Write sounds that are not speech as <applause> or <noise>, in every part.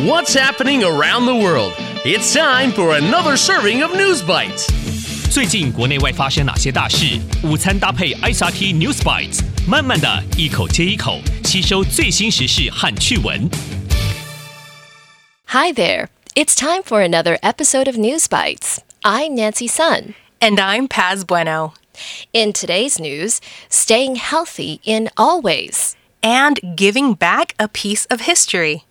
What's happening around the world? It's time for another serving of News Bites. 最近国内外发生哪些大事？午餐搭配 ICRT News Bites，慢慢的一口接一口吸收最新时事和趣闻。Hi there, it's time for another episode of News Bites. I'm Nancy Sun, and I'm Paz Bueno. In today's news, staying healthy in all ways, and giving back a piece of history.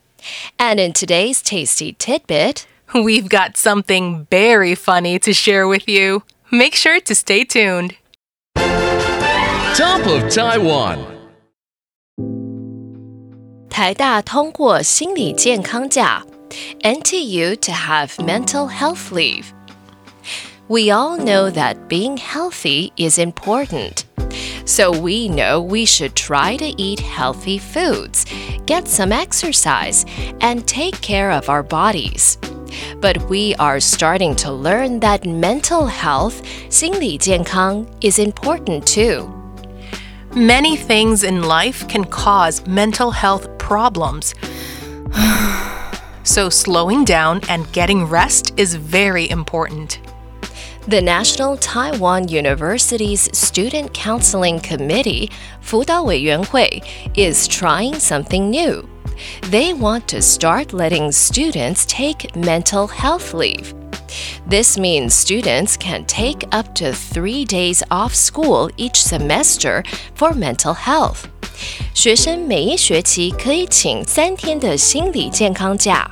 And in today's tasty tidbit, We've got something very funny to share with you. Make sure to stay tuned. Top of Taiwan. 台大通过心理健康假 NTU to have mental health leave. We all know that being healthy is important. So we know we should try to eat healthy foods, get some exercise, and take care of our bodies. But we are starting to learn that mental health, 心理健康, is important too. Many things in life can cause mental health problems. <sighs> so, slowing down and getting rest is very important. The National Taiwan University's Student Counseling Committee, 辅导委员会, is trying something new. They want to start letting students take mental health leave. This means students can take up to three days off school each semester for mental health. 学生每一学期可以请三天的心理健康假。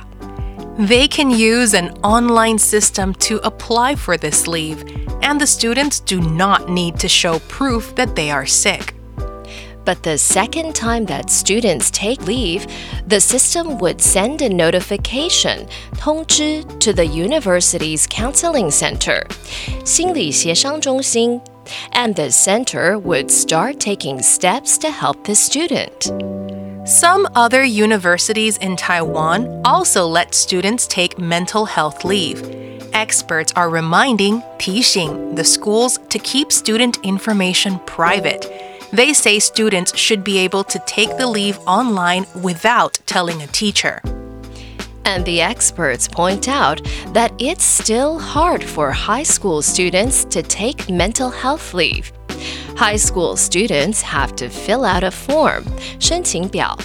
They can use an online system to apply for this leave, and the students do not need to show proof that they are sick. But the second time that students take leave, the system would send a notification 通知 to the university's counseling center 心理协商中心 and the center would start taking steps to help the student. Some other universities in Taiwan also let students take mental health leave. Experts are reminding, 提醒 the schools to keep student information private. They say students should be able to take the leave online without telling a teacher. And the experts point out that it's still hard for high school students to take mental health leave. High school students have to fill out a form, 申请表.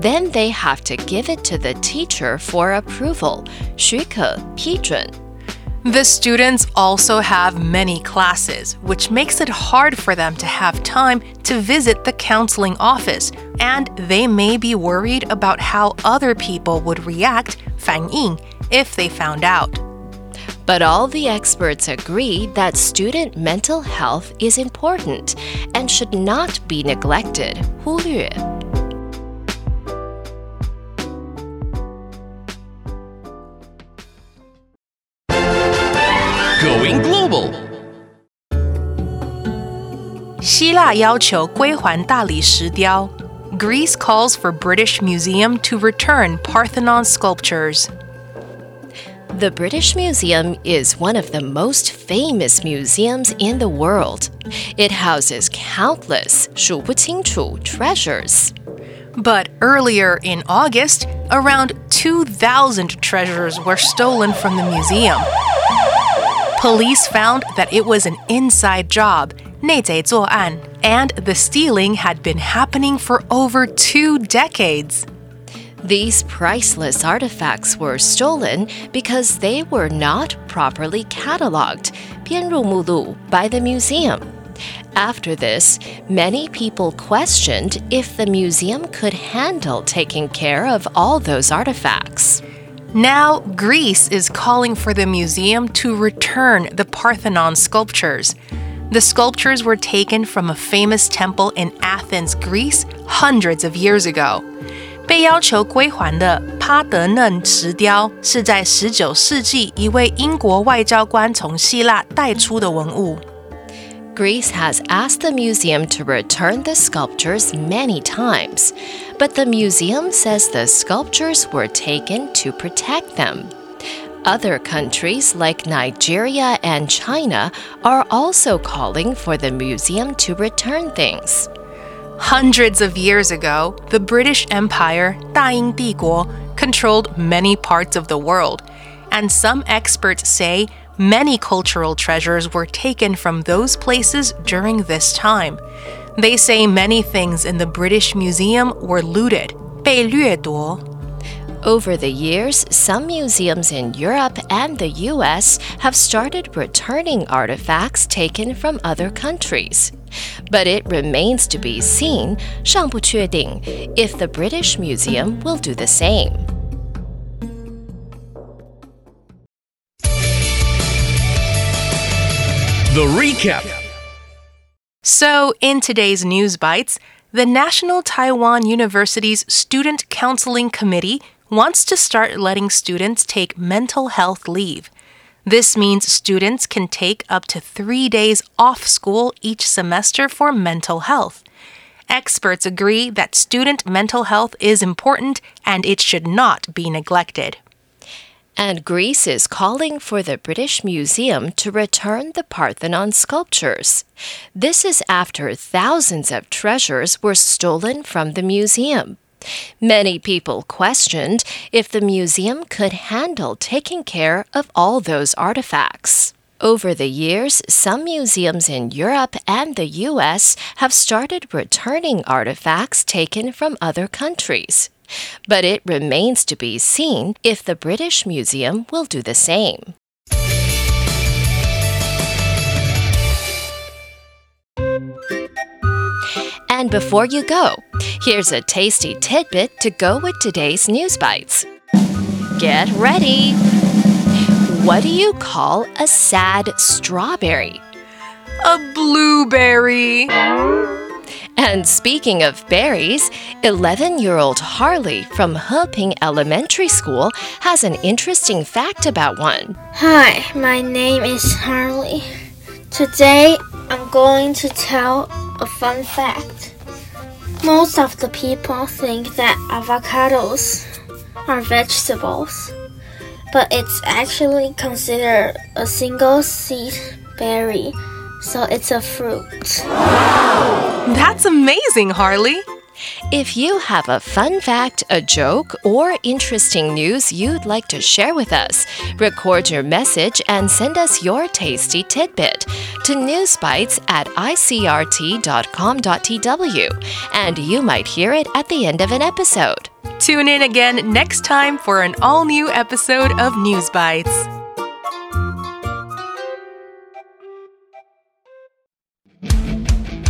Then they have to give it to the teacher for approval, 许可,批准. The students also have many classes, which makes it hard for them to have time to visit the counseling office, and they may be worried about how other people would react, 反应, if they found out. But all the experts agree that student mental health is important and should not be neglected, 忽略. Going global. 希腊要求归还大理石雕. Greece calls for British Museum to return Parthenon sculptures. The British Museum is one of the most famous museums in the world. It houses countless 数不清楚 treasures. But earlier in August, around 2,000 treasures were stolen from the museum. Police found that it was an inside job, 内贼作案, and the stealing had been happening for over two decades. These priceless artifacts were stolen because they were not properly cataloged 编入目录 by the museum. After this, many people questioned if the museum could handle taking care of all those artifacts. Now, Greece is calling for the museum to return the Parthenon sculptures. The sculptures were taken from a famous temple in Athens, Greece, hundreds of years ago. 被要求归还的帕德嫩石雕是在19世纪一位英国外交官从希腊带出的文物。 Greece has asked the museum to return the sculptures many times, but the museum says the sculptures were taken to protect them. Other countries like Nigeria and China are also calling for the museum to return things. Hundreds of years ago, the British Empire, 大英帝国, controlled many parts of the world, and some experts say many cultural treasures were taken from those places during this time. They say many things in the British Museum were looted, 被掠夺. Over the years, some museums in Europe and the US have started returning artifacts taken from other countries. But it remains to be seen, 尚不确定, if the British Museum will do the same. The recap. So, in today's News Bites, the National Taiwan University's Student Counseling Committee wants to start letting students take mental health leave. This means students can take up to three days off school each semester for mental health. Experts agree that student mental health is important and it should not be neglected. And Greece is calling for the British Museum to return the Parthenon sculptures. This is after thousands of treasures were stolen from the museum. Many people questioned if the museum could handle taking care of all those artifacts. Over the years, some museums in Europe and the US have started returning artifacts taken from other countries. But it remains to be seen if the British Museum will do the same. And before you go, here's a tasty tidbit to go with today's news bites. Get ready! What do you call a sad strawberry? A blueberry. And speaking of berries, 11 year old Harley from Heping Elementary School has an interesting fact about one. Hi, my name is Harley. Today I'm going to tell a fun fact. Most of the people think that avocados are vegetables, but it's actually considered a single seed berry, so it's a fruit. That's amazing, Harley. If you have a fun fact, a joke, or interesting news you'd like to share with us, record your message and send us your tasty tidbit to newsbites at icrt.com.tw, and you might hear it at the end of an episode. Tune in again next time for an all new episode of News Bites.